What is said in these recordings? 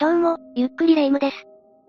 どうも、ゆっくりレ夢ムです。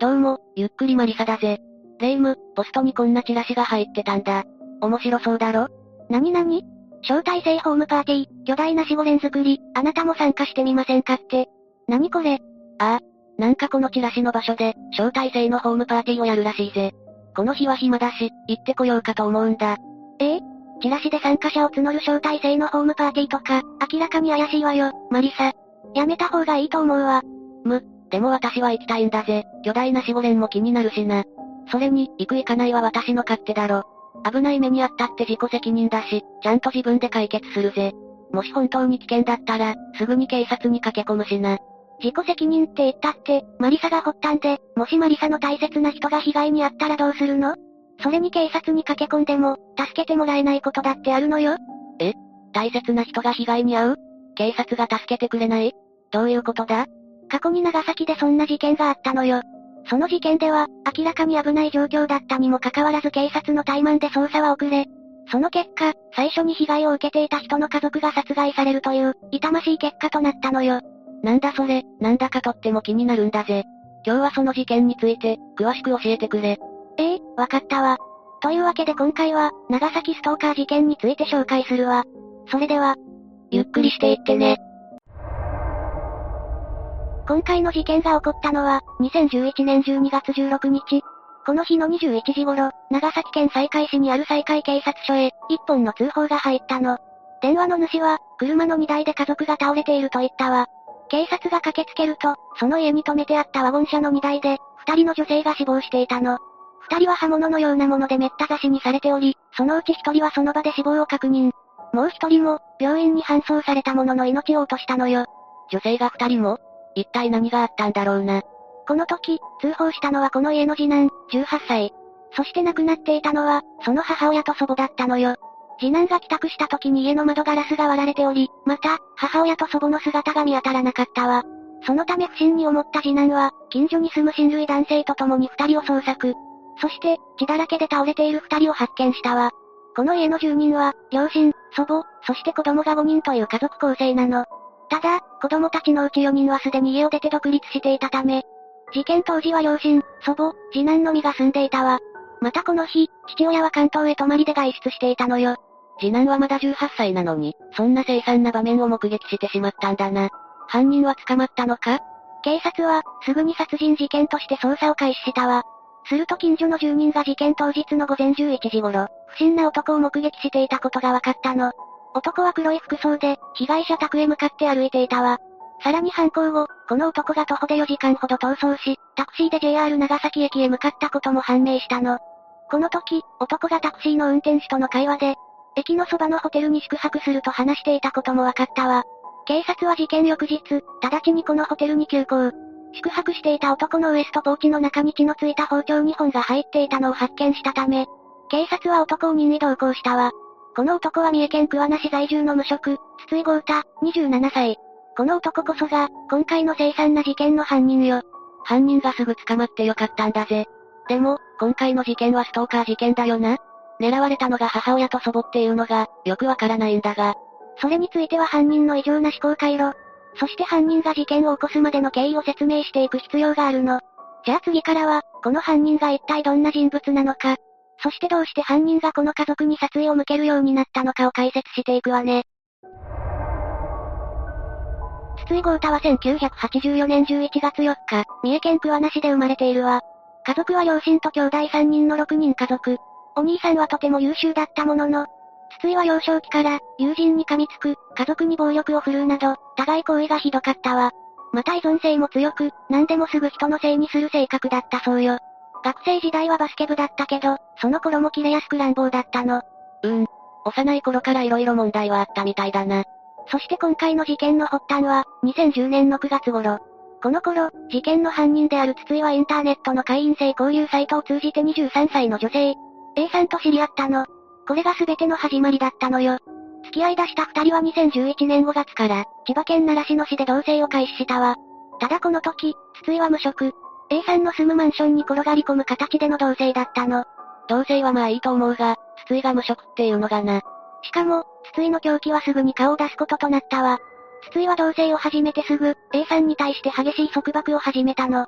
どうも、ゆっくりマリサだぜ。レ夢ム、ポストにこんなチラシが入ってたんだ。面白そうだろ？なになに招待制ホームパーティー、巨大な守護霊作り、あなたも参加してみませんかって。なにこれ？ああ、なんかこのチラシの場所で、招待制のホームパーティーをやるらしいぜ。この日は暇だし、行ってこようかと思うんだ。ええ？チラシで参加者を募る招待制のホームパーティーとか、明らかに怪しいわよ、マリサ。やめた方がいいと思うわ。む、でも私は行きたいんだぜ。巨大な守護霊も気になるしな。それに、行く行かないは私の勝手だろ。危ない目にあったって自己責任だし、ちゃんと自分で解決するぜ。もし本当に危険だったら、すぐに警察に駆け込むしな。自己責任って言ったって、マリサが掘ったんで、もしマリサの大切な人が被害に遭ったらどうするの？それに警察に駆け込んでも、助けてもらえないことだってあるのよ。え？大切な人が被害に遭う？警察が助けてくれない？どういうことだ？過去に長崎でそんな事件があったのよ。その事件では、明らかに危ない状況だったにもかかわらず警察の怠慢で捜査は遅れ、その結果、最初に被害を受けていた人の家族が殺害されるという、痛ましい結果となったのよ。なんだそれ、なんだかとっても気になるんだぜ。今日はその事件について、詳しく教えてくれ。ええわかったわ。というわけで今回は、長崎ストーカー事件について紹介するわ。それでは、ゆっくりしていってね。今回の事件が起こったのは、2011年12月16日。この日の21時頃、長崎県西海市にある西海警察署へ、一本の通報が入ったの。電話の主は、車の荷台で家族が倒れていると言ったわ。警察が駆けつけると、その家に止めてあったワゴン車の荷台で、二人の女性が死亡していたの。二人は刃物のようなもので滅多刺しにされており、そのうち一人はその場で死亡を確認。もう一人も、病院に搬送されたものの命を落としたのよ。女性が二人も？一体何があったんだろうな。この時、通報したのはこの家の次男、18歳。そして亡くなっていたのは、その母親と祖母だったのよ。次男が帰宅した時に家の窓ガラスが割られており、また、母親と祖母の姿が見当たらなかったわ。そのため不審に思った次男は、近所に住む親類男性と共に二人を捜索。そして、血だらけで倒れている二人を発見したわ。この家の住人は、両親、祖母、そして子供が5人という家族構成なの。ただ、子供たちのうち4人はすでに家を出て独立していたため、事件当時は両親、祖母、次男のみが住んでいたわ。またこの日、父親は関東へ泊まりで外出していたのよ。次男はまだ18歳なのに、そんな凄惨な場面を目撃してしまったんだな。犯人は捕まったのか？警察は、すぐに殺人事件として捜査を開始したわ。すると近所の住人が事件当日の午前11時頃、不審な男を目撃していたことが分かったの。男は黒い服装で、被害者宅へ向かって歩いていたわ。さらに犯行後、この男が徒歩で4時間ほど逃走し、タクシーで JR 長崎駅へ向かったことも判明したの。この時、男がタクシーの運転手との会話で、駅のそばのホテルに宿泊すると話していたことも分かったわ。警察は事件翌日、直ちにこのホテルに急行。宿泊していた男のウエストポーチの中に血のついた包丁2本が入っていたのを発見したため、警察は男を任意同行したわ。この男は三重県桑名市在住の無職、筒井豪太、27歳。この男こそが、今回の凄惨な事件の犯人よ。犯人がすぐ捕まってよかったんだぜ。でも、今回の事件はストーカー事件だよな。狙われたのが母親と祖母っていうのが、よくわからないんだが。それについては犯人の異常な思考回路。そして犯人が事件を起こすまでの経緯を説明していく必要があるの。じゃあ次からは、この犯人が一体どんな人物なのか、そしてどうして犯人がこの家族に殺意を向けるようになったのかを解説していくわね。筒井豪太は1984年11月4日、三重県桑名市で生まれているわ。家族は両親と兄弟3人の6人家族。お兄さんはとても優秀だったものの、筒井は幼少期から、友人に噛みつく、家族に暴力を振るうなど、互い行為がひどかったわ。また依存性も強く、何でもすぐ人のせいにする性格だったそうよ。学生時代はバスケ部だったけど、その頃も切れやすく乱暴だったの。うん。幼い頃から色々問題はあったみたいだな。そして今回の事件の発端は、2010年の9月頃。この頃、事件の犯人である筒井はインターネットの会員制交流サイトを通じて23歳の女性、A さんと知り合ったの。これが全ての始まりだったのよ。付き合い出した二人は2011年5月から、千葉県習志野市で同棲を開始したわ。ただこの時、筒井は無職、A さんの住むマンションに転がり込む形での同棲だったの。同棲はまあいいと思うが、筒井が無職っていうのがな。しかも、筒井の凶器はすぐに顔を出すこととなったわ。筒井は同棲を始めてすぐ、A さんに対して激しい束縛を始めたの。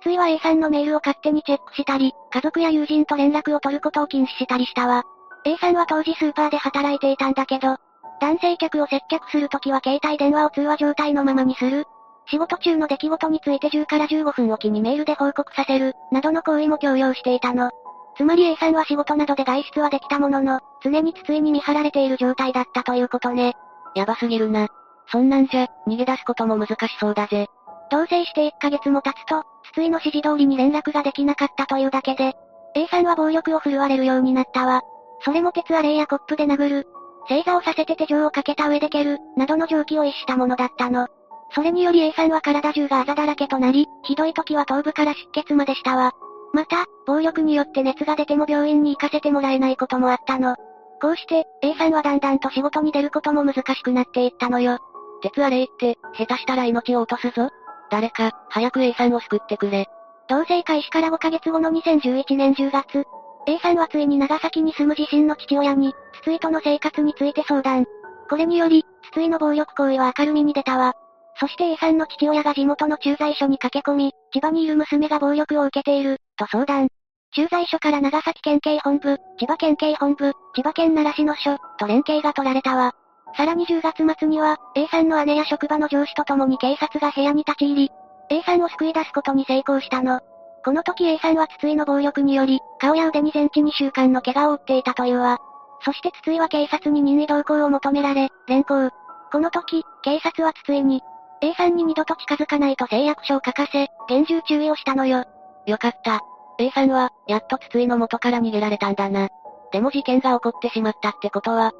筒井は A さんのメールを勝手にチェックしたり、家族や友人と連絡を取ることを禁止したりしたわ。A さんは当時スーパーで働いていたんだけど、男性客を接客するときは携帯電話を通話状態のままにする。仕事中の出来事について10から15分おきにメールで報告させる、などの行為も強要していたの。つまり A さんは仕事などで外出はできたものの、常に筒井に見張られている状態だったということね。やばすぎるな。そんなんじゃ、逃げ出すことも難しそうだぜ。同棲して1ヶ月も経つと、筒井の指示通りに連絡ができなかったというだけで、A さんは暴力を振るわれるようになったわ。それも鉄アレイやコップで殴る、正座をさせて手錠をかけた上で蹴る、などの蒸気を逸したものだったの。それにより A さんは体中があざだらけとなり、ひどい時は頭部から出血までしたわ。また、暴力によって熱が出ても病院に行かせてもらえないこともあったの。こうして、A さんはだんだんと仕事に出ることも難しくなっていったのよ。鉄アレイって、下手したら命を落とすぞ。誰か、早く A さんを救ってくれ。同棲開始から5ヶ月後の2011年10月、A さんはついに長崎に住む自身の父親に、筒井との生活について相談。これにより、筒井の暴力行為は明るみに出たわ。そして A さんの父親が地元の駐在所に駆け込み、千葉にいる娘が暴力を受けている、と相談。駐在所から長崎県警本部、千葉県警本部、千葉県習志野署、と連携が取られたわ。さらに10月末には、A さんの姉や職場の上司と共に警察が部屋に立ち入り、A さんを救い出すことに成功したの。この時 A さんは筒井の暴力により、顔や腕に全治2週間の怪我を負っていたというわ。そして筒井は警察に任意同行を求められ、連行。この時、警察は筒井に、A さんに二度と近づかないと誓約書を書かせ、厳重注意をしたのよ。よかった。A さんは、やっと筒井の元から逃げられたんだな。でも事件が起こってしまったってことは、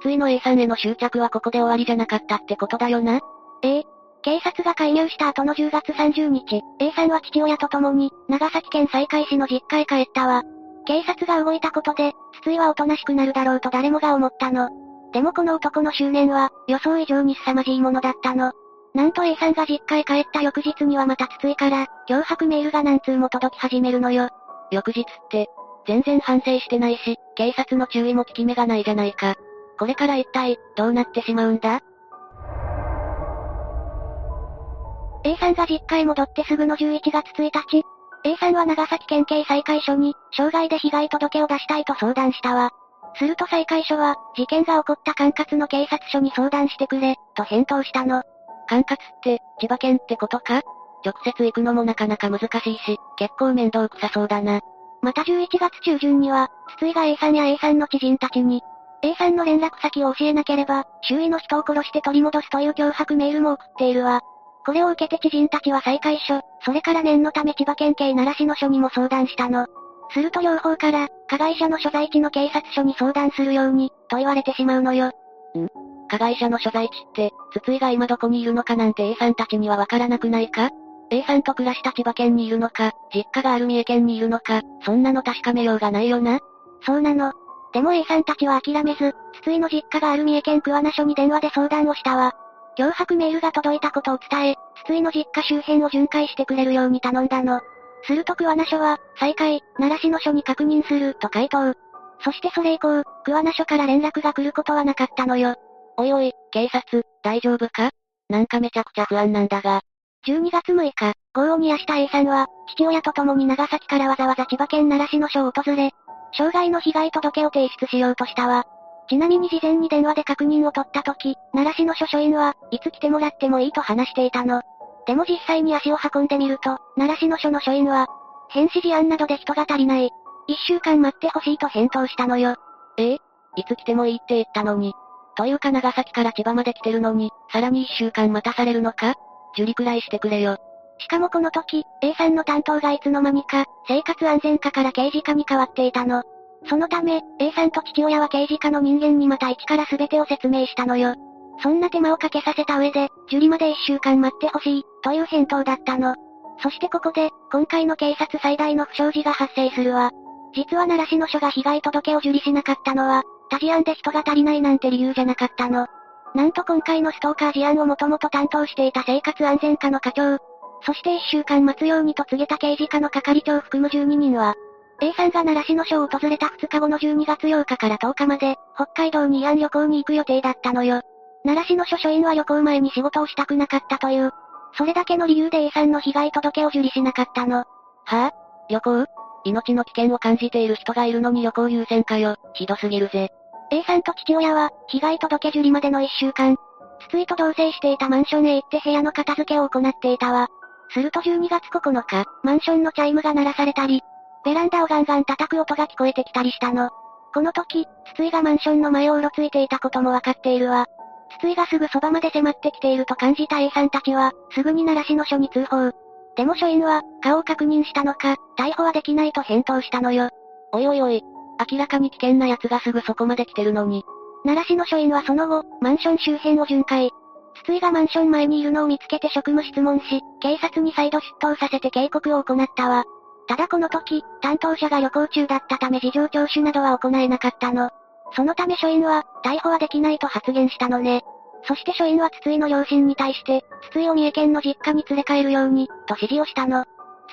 筒井の A さんへの執着はここで終わりじゃなかったってことだよなええ、警察が介入した後の10月30日、A さんは父親と共に、長崎県西海市の実家へ帰ったわ。警察が動いたことで、筒井はおとなしくなるだろうと誰もが思ったの。でもこの男の執念は、予想以上に凄まじいものだったの。なんと A さんが実家へ帰った翌日にはまた筒井から、脅迫メールが何通も届き始めるのよ。翌日って、全然反省してないし、警察の注意も効き目がないじゃないか？これから一体、どうなってしまうんだ？A さんが実家へ戻ってすぐの11月1日、A さんは長崎県警再開所に、傷害で被害届を出したいと相談したわ。すると再開所は、事件が起こった管轄の警察署に相談してくれ、と返答したの。管轄って、千葉県ってことか？直接行くのもなかなか難しいし、結構面倒くさそうだな。また11月中旬には、筒井が A さんや A さんの知人たちに、A さんの連絡先を教えなければ、周囲の人を殺して取り戻すという脅迫メールも送っているわ。これを受けて知人たちは再開所、それから念のため千葉県警習志野署にも相談したの。すると両方から、加害者の所在地の警察署に相談するように、と言われてしまうのよ。ん加害者の所在地って、筒井が今どこにいるのかなんて A さんたちにはわからなくないか ?A さんと暮らした千葉県にいるのか、実家がある三重県にいるのか、そんなの確かめようがないよな？そうなの。でも A さんたちは諦めず、筒井の実家がある三重県桑名署に電話で相談をしたわ。脅迫メールが届いたことを伝え、筒井の実家周辺を巡回してくれるように頼んだの。すると桑名署は、再開、奈良市の署に確認する、と回答。そしてそれ以降、桑名署から連絡が来ることはなかったのよ。おいおい、警察、大丈夫か？なんかめちゃくちゃ不安なんだが。12月6日、豪雨にやした A さんは、父親と共に長崎からわざわざ千葉県奈良市の署を訪れ、傷害の被害届を提出しようとしたわ。ちなみに事前に電話で確認を取った時、奈良市の書書院は、いつ来てもらってもいいと話していたの。でも実際に足を運んでみると、奈良市の書の書院は、変死事案などで人が足りない。一週間待ってほしいと返答したのよ。ええ？いつ来てもいいって言ったのに。というか長崎から千葉まで来てるのに、さらに一週間待たされるのか？受理くらいしてくれよ。しかもこの時、A さんの担当がいつの間にか、生活安全課から刑事課に変わっていたの。そのため、A さんと父親は刑事課の人間にまた一から全てを説明したのよ。そんな手間をかけさせた上で、受理まで一週間待ってほしい、という返答だったの。そしてここで、今回の警察最大の不祥事が発生するわ。実は奈良市の署が被害届を受理しなかったのは、他事案で人が足りないなんて理由じゃなかったの。なんと今回のストーカー事案をもともと担当していた生活安全課の課長、そして一週間待つようにと告げた刑事課の係長含む12人は、A さんが奈良市の署を訪れた2日後の12月8日から10日まで、北海道に慰安旅行に行く予定だったのよ。奈良市の書書院は旅行前に仕事をしたくなかったという。それだけの理由で A さんの被害届を受理しなかったの。はぁ、あ、旅行？命の危険を感じている人がいるのに旅行優先かよ。ひどすぎるぜ。A さんと父親は、被害届受理までの1週間、筒井と同棲していたマンションへ行って部屋の片付けを行っていたわ。すると12月9日、マンションのチャイムが鳴らされたり、ベランダをガンガン叩く音が聞こえてきたりしたの。この時、筒井がマンションの前をうろついていたこともわかっているわ。筒井がすぐそばまで迫ってきていると感じた A さんたちは、すぐに奈良市の署に通報。でも署員は、顔を確認したのか、逮捕はできないと返答したのよ。おいおいおい。明らかに危険な奴がすぐそこまで来てるのに。奈良市の署員はその後、マンション周辺を巡回。筒井がマンション前にいるのを見つけて職務質問し、警察に再度出頭させて警告を行ったわ。ただこの時、担当者が旅行中だったため事情聴取などは行えなかったの。そのため署員は、逮捕はできないと発言したのね。そして署員は筒井の両親に対して、筒井を三重県の実家に連れ帰るように、と指示をしたの。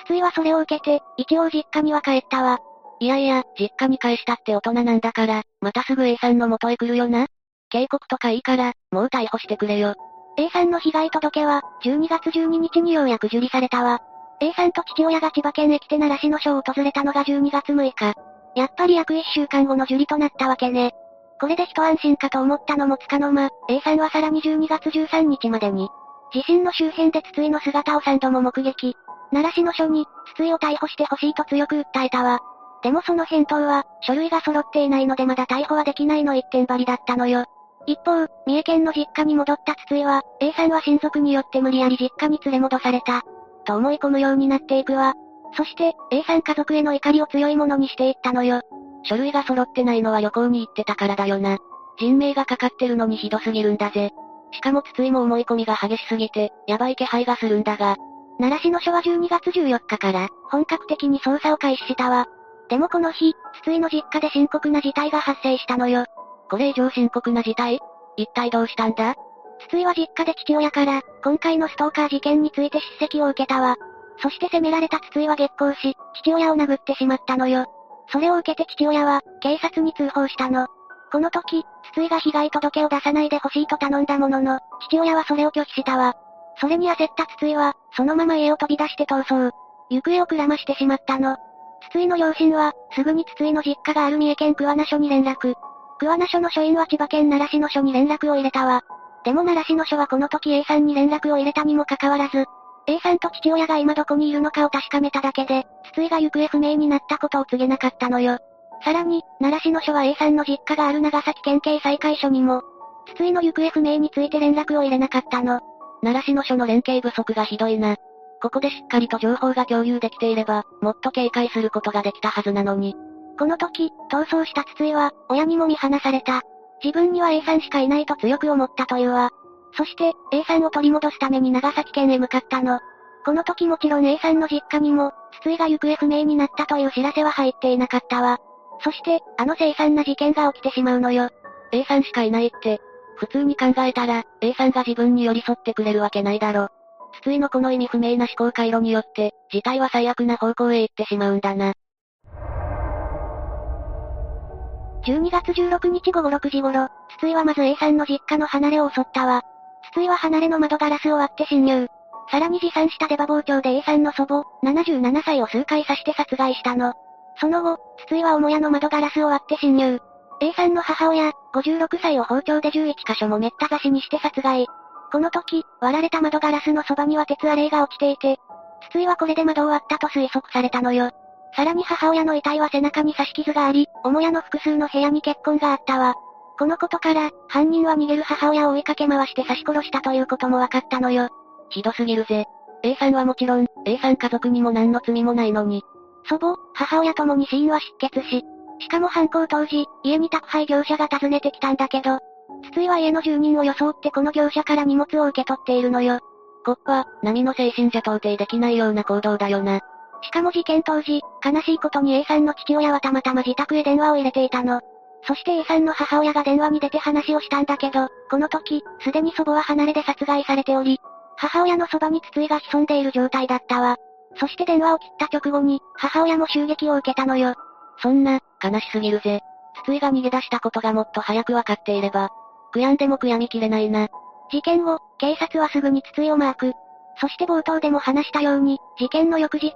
筒井はそれを受けて、一応実家には帰ったわ。いやいや、実家に返したって大人なんだから、またすぐ A さんの元へ来るよな。警告とかいいから、もう逮捕してくれよ。A さんの被害届は、12月12日にようやく受理されたわ。A さんと父親が千葉県へ来て奈良市の署を訪れたのが12月6日。やっぱり約1週間後の受理となったわけね。これで一安心かと思ったのもつかの間、A さんはさらに12月13日までに、自身の周辺で筒井の姿を3度も目撃。奈良市の署に、筒井を逮捕してほしいと強く訴えたわ。でもその返答は、書類が揃っていないのでまだ逮捕はできないの一点張りだったのよ。一方、三重県の実家に戻った筒井は、A さんは親族によって無理やり実家に連れ戻された。と思い込むようになっていくわ。そして、A さん家族への怒りを強いものにしていったのよ。書類が揃ってないのは旅行に行ってたからだよな。人命がかかってるのにひどすぎるんだぜ。しかも筒井も思い込みが激しすぎて、やばい気配がするんだが。奈良市の署は12月14日から、本格的に捜査を開始したわ。でもこの日、筒井の実家で深刻な事態が発生したのよ。これ以上深刻な事態？一体どうしたんだ？筒井は実家で父親から、今回のストーカー事件について叱責を受けたわ。そして責められた筒井は激高し、父親を殴ってしまったのよ。それを受けて父親は、警察に通報したの。この時、筒井が被害届を出さないでほしいと頼んだものの、父親はそれを拒否したわ。それに焦った筒井は、そのまま家を飛び出して逃走。行方をくらましてしまったの。筒井の両親は、すぐに筒井の実家がある三重県桑名署に連絡。桑名署の署員は千葉県奈良市の署に連絡を入れたわ。でも奈良市の署はこの時 A さんに連絡を入れたにもかかわらず、A さんと父親が今どこにいるのかを確かめただけで、筒井が行方不明になったことを告げなかったのよ。さらに、奈良市の署は A さんの実家がある長崎県警再開署にも、筒井の行方不明について連絡を入れなかったの。奈良市の署の連携不足がひどいな。ここでしっかりと情報が共有できていれば、もっと警戒することができたはずなのに。この時、逃走した筒井は、親にも見放された。自分には A さんしかいないと強く思ったというわ。そして、A さんを取り戻すために長崎県へ向かったの。この時もちろん A さんの実家にも、筒井が行方不明になったという知らせは入っていなかったわ。そして、あの凄惨な事件が起きてしまうのよ。A さんしかいないって、普通に考えたら、A さんが自分に寄り添ってくれるわけないだろ。筒井のこの意味不明な思考回路によって、事態は最悪な方向へ行ってしまうんだな。12月16日午後6時頃、筒井はまず A さんの実家の離れを襲ったわ。筒井は離れの窓ガラスを割って侵入。さらに持参した出刃包丁で A さんの祖母、77歳を数回刺して殺害したの。その後、筒井は母屋の窓ガラスを割って侵入。A さんの母親、56歳を包丁で11箇所もめった刺しにして殺害。この時、割られた窓ガラスのそばには鉄アレイが落ちていて、筒井はこれで窓を割ったと推測されたのよ。さらに母親の遺体は背中に刺し傷があり、母屋の複数の部屋に血痕があったわ。このことから、犯人は逃げる母親を追いかけ回して刺し殺したということも分かったのよ。ひどすぎるぜ。A さんはもちろん、A さん家族にも何の罪もないのに。祖母、母親ともに死因は失血死。しかも犯行当時、家に宅配業者が訪ねてきたんだけど、筒井は家の住人を装ってこの業者から荷物を受け取っているのよ。こっは、波の精神じゃ到底できないような行動だよな。しかも事件当時、悲しいことに A さんの父親はたまたま自宅へ電話を入れていたの。そして A さんの母親が電話に出て話をしたんだけど、この時、すでに祖母は離れで殺害されており、母親のそばに筒井が潜んでいる状態だったわ。そして電話を切った直後に、母親も襲撃を受けたのよ。そんな、悲しすぎるぜ。筒井が逃げ出したことがもっと早くわかっていれば、悔やんでも悔やみきれないな。事件後、警察はすぐに筒井をマーク。そして冒頭でも話したように、事件の翌日、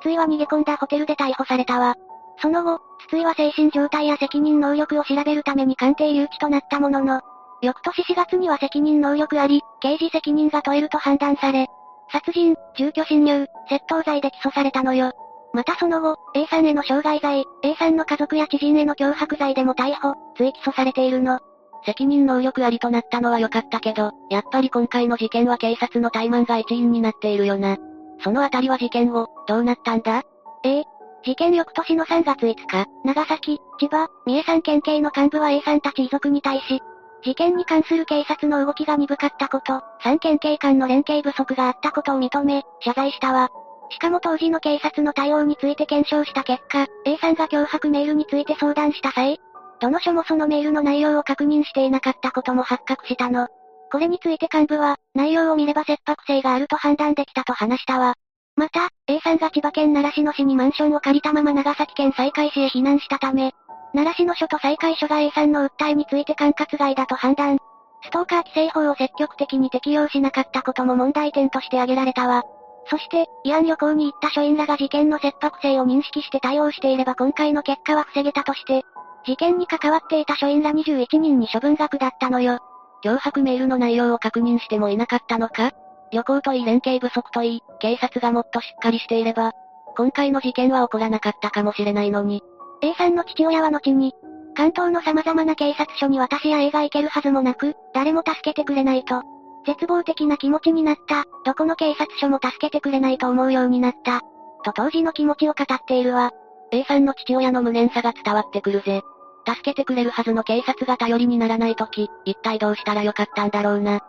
筒井は逃げ込んだホテルで逮捕されたわ。その後、筒井は精神状態や責任能力を調べるために鑑定留置となったものの、翌年4月には責任能力あり、刑事責任が問えると判断され、殺人、住居侵入、窃盗罪で起訴されたのよ。またその後、A さんへの傷害罪、A さんの家族や知人への脅迫罪でも逮捕、追起訴されているの。責任能力ありとなったのは良かったけど、やっぱり今回の事件は警察の怠慢が一因になっているよな。そのあたりは事件後、どうなったんだ？ええ。事件翌年の3月5日、長崎、千葉、三重山県警の幹部は A さんたち遺族に対し、事件に関する警察の動きが鈍かったこと、三県警間の連携不足があったことを認め、謝罪したわ。しかも当時の警察の対応について検証した結果、A さんが脅迫メールについて相談した際、どの署もそのメールの内容を確認していなかったことも発覚したの。これについて幹部は、内容を見れば切迫性があると判断できたと話したわ。また、A さんが千葉県習志野市にマンションを借りたまま長崎県西海市へ避難したため、奈良市の署と再開所が A さんの訴えについて管轄外だと判断。ストーカー規制法を積極的に適用しなかったことも問題点として挙げられたわ。そして、慰安旅行に行った署員らが事件の切迫性を認識して対応していれば今回の結果は防げたとして、事件に関わっていた署員ら21人に処分が下ったのよ。脅迫メールの内容を確認してもいなかったのか旅行といい連携不足といい、警察がもっとしっかりしていれば、今回の事件は起こらなかったかもしれないのに。A さんの父親は後に、関東の様々な警察署に私や A が行けるはずもなく、誰も助けてくれないと。絶望的な気持ちになった、どこの警察署も助けてくれないと思うようになった。と当時の気持ちを語っているわ。A さんの父親の無念さが伝わってくるぜ。助けてくれるはずの警察が頼りにならないとき、一体どうしたらよかったんだろうな。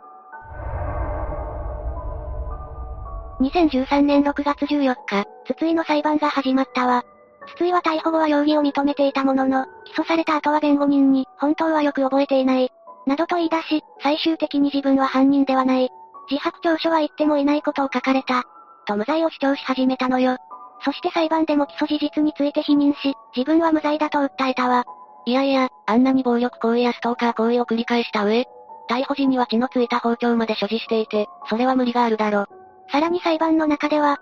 2013年6月14日、筒井の裁判が始まったわ。筒井は逮捕後は容疑を認めていたものの、起訴された後は弁護人に、本当はよく覚えていない。などと言い出し、最終的に自分は犯人ではない。自白調書は言ってもいないことを書かれた。と無罪を主張し始めたのよ。そして裁判でも起訴事実について否認し、自分は無罪だと訴えたわ。いやいや、あんなに暴力行為やストーカー行為を繰り返した上、逮捕時には血のついた包丁まで所持していて、それは無理があるだろ。さらに裁判の中では、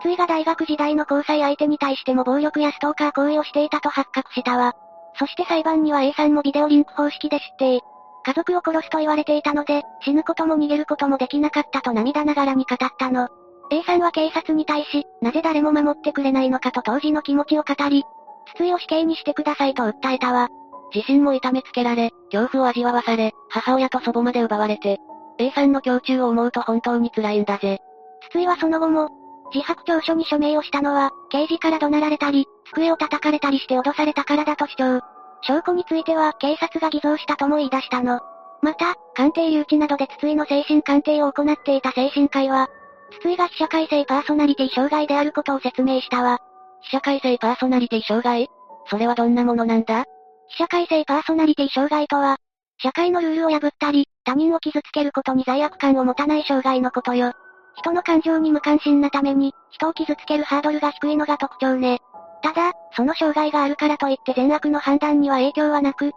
筒井が大学時代の交際相手に対しても暴力やストーカー行為をしていたと発覚したわ。そして裁判には A さんもビデオリンク方式で知って、家族を殺すと言われていたので、死ぬことも逃げることもできなかったと涙ながらに語ったの。A さんは警察に対し、なぜ誰も守ってくれないのかと当時の気持ちを語り、筒井を死刑にしてくださいと訴えたわ。自身も痛めつけられ、恐怖を味わわされ、母親と祖母まで奪われて、A さんの胸中を思うと本当に辛いんだぜ。筒井はその後も、自白調書に署名をしたのは、刑事から怒鳴られたり、机を叩かれたりして脅されたからだと主張。証拠については警察が偽造したとも言い出したの。また、鑑定留置などで筒井の精神鑑定を行っていた精神科医は、筒井が被社会性パーソナリティ障害であることを説明したわ。被社会性パーソナリティ障害？それはどんなものなんだ？被社会性パーソナリティ障害とは、社会のルールを破ったり、他人を傷つけることに罪悪感を持たない障害のことよ。人の感情に無関心なために、人を傷つけるハードルが低いのが特徴ね。ただ、その障害があるからといって善悪の判断には影響はなく、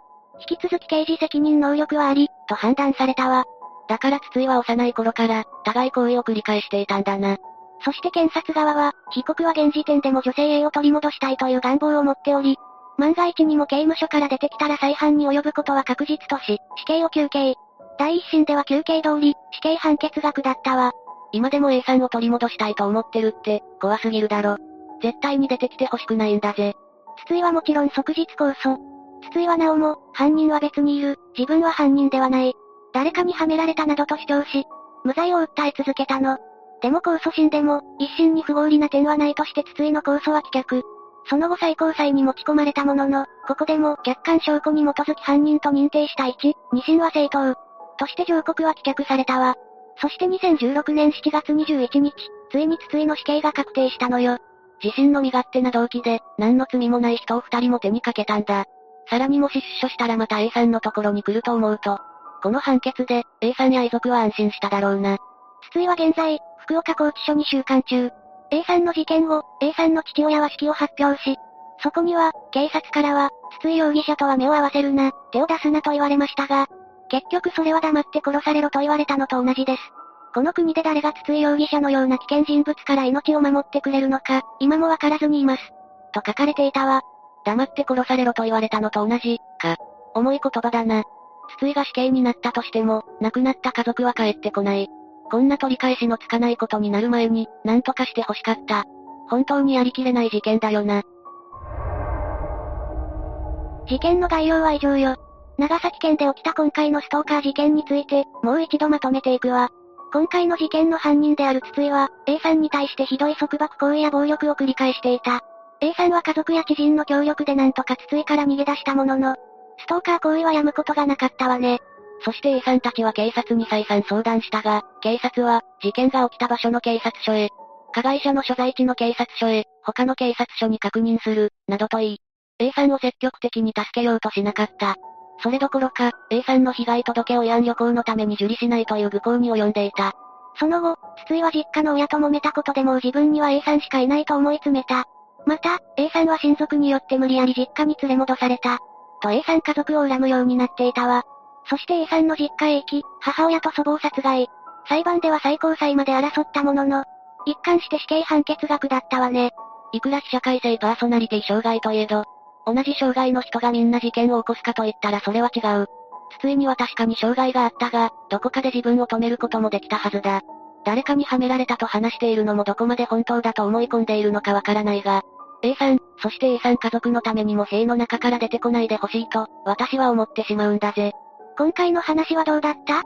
引き続き刑事責任能力はあり、と判断されたわ。だから筒井は幼い頃から、互い行為を繰り返していたんだな。そして検察側は、被告は現時点でも女性 A を取り戻したいという願望を持っており、万が一にも刑務所から出てきたら再犯に及ぶことは確実とし、死刑を求刑。第一審では求刑通り、死刑判決が下ったわ。今でも A さんを取り戻したいと思ってるって、怖すぎるだろ。絶対に出てきて欲しくないんだぜ。筒井はもちろん即日控訴。筒井はなおも、犯人は別にいる、自分は犯人ではない。誰かにはめられたなどと主張し、無罪を訴え続けたの。でも控訴審でも、一審に不合理な点はないとして筒井の控訴は棄却。その後最高裁に持ち込まれたものの、ここでも客観証拠に基づき犯人と認定した1、二審は正当。として上告は棄却されたわ。そして2016年7月21日、ついに筒井の死刑が確定したのよ。自身の身勝手な動機で、何の罪もない人を二人も手にかけたんだ。さらにもし出所したらまた A さんのところに来ると思うと、この判決で、A さんや遺族は安心しただろうな。筒井は現在、福岡拘置所に収監中。A さんの事件後、A さんの父親は式を発表し、そこには、警察からは、筒井容疑者とは目を合わせるな、手を出すなと言われましたが、結局それは黙って殺されろと言われたのと同じです。この国で誰が筒井容疑者のような危険人物から命を守ってくれるのか、今もわからずにいます。と書かれていたわ。黙って殺されろと言われたのと同じ、か。重い言葉だな。筒井が死刑になったとしても、亡くなった家族は帰ってこない。こんな取り返しのつかないことになる前に、何とかして欲しかった。本当にやりきれない事件だよな。事件の概要は以上よ。長崎県で起きた今回のストーカー事件について、もう一度まとめていくわ。今回の事件の犯人である筒井は、A さんに対してひどい束縛行為や暴力を繰り返していた。A さんは家族や知人の協力でなんとか筒井から逃げ出したものの、ストーカー行為はやむことがなかったわね。そして A さんたちは警察に再三相談したが、警察は、事件が起きた場所の警察署へ、加害者の所在地の警察署へ、他の警察署に確認する、などと言い、A さんを積極的に助けようとしなかった。それどころか、A さんの被害届を慰安旅行のために受理しないという愚行に及んでいた。その後、筒井は実家の親と揉めたことでもう自分には A さんしかいないと思い詰めた。また、A さんは親族によって無理やり実家に連れ戻された。と A さん家族を恨むようになっていたわ。そして A さんの実家へ行き、母親と祖母を殺害。裁判では最高裁まで争ったものの、一貫して死刑判決が下ったわね。いくら社会性パーソナリティ障害といえど、同じ障害の人がみんな事件を起こすかと言ったらそれは違う。筒井には確かに障害があったが、どこかで自分を止めることもできたはずだ。誰かにはめられたと話しているのもどこまで本当だと思い込んでいるのかわからないが、A さん、そして A さん家族のためにも塀の中から出てこないでほしいと、私は思ってしまうんだぜ。今回の話はどうだった？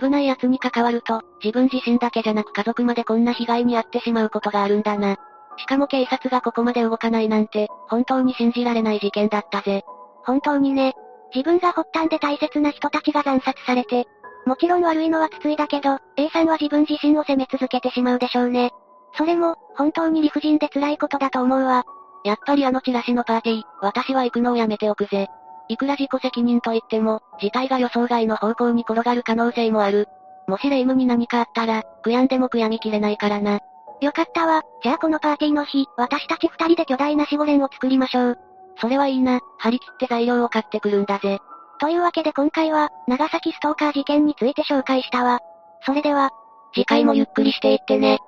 危ない奴に関わると、自分自身だけじゃなく家族までこんな被害に遭ってしまうことがあるんだな。しかも警察がここまで動かないなんて、本当に信じられない事件だったぜ。本当にね。自分が発端で大切な人たちが惨殺されて、もちろん悪いのは筒井だけど、A さんは自分自身を責め続けてしまうでしょうね。それも、本当に理不尽で辛いことだと思うわ。やっぱりあのチラシのパーティー、私は行くのをやめておくぜ。いくら自己責任と言っても、事態が予想外の方向に転がる可能性もある。もしレイムに何かあったら、悔やんでも悔やみきれないからな。よかったわ。じゃあこのパーティーの日、私たち二人で巨大な守護霊を作りましょう。それはいいな。張り切って材料を買ってくるんだぜ。というわけで今回は、長崎ストーカー事件について紹介したわ。それでは、次回もゆっくりしていってね。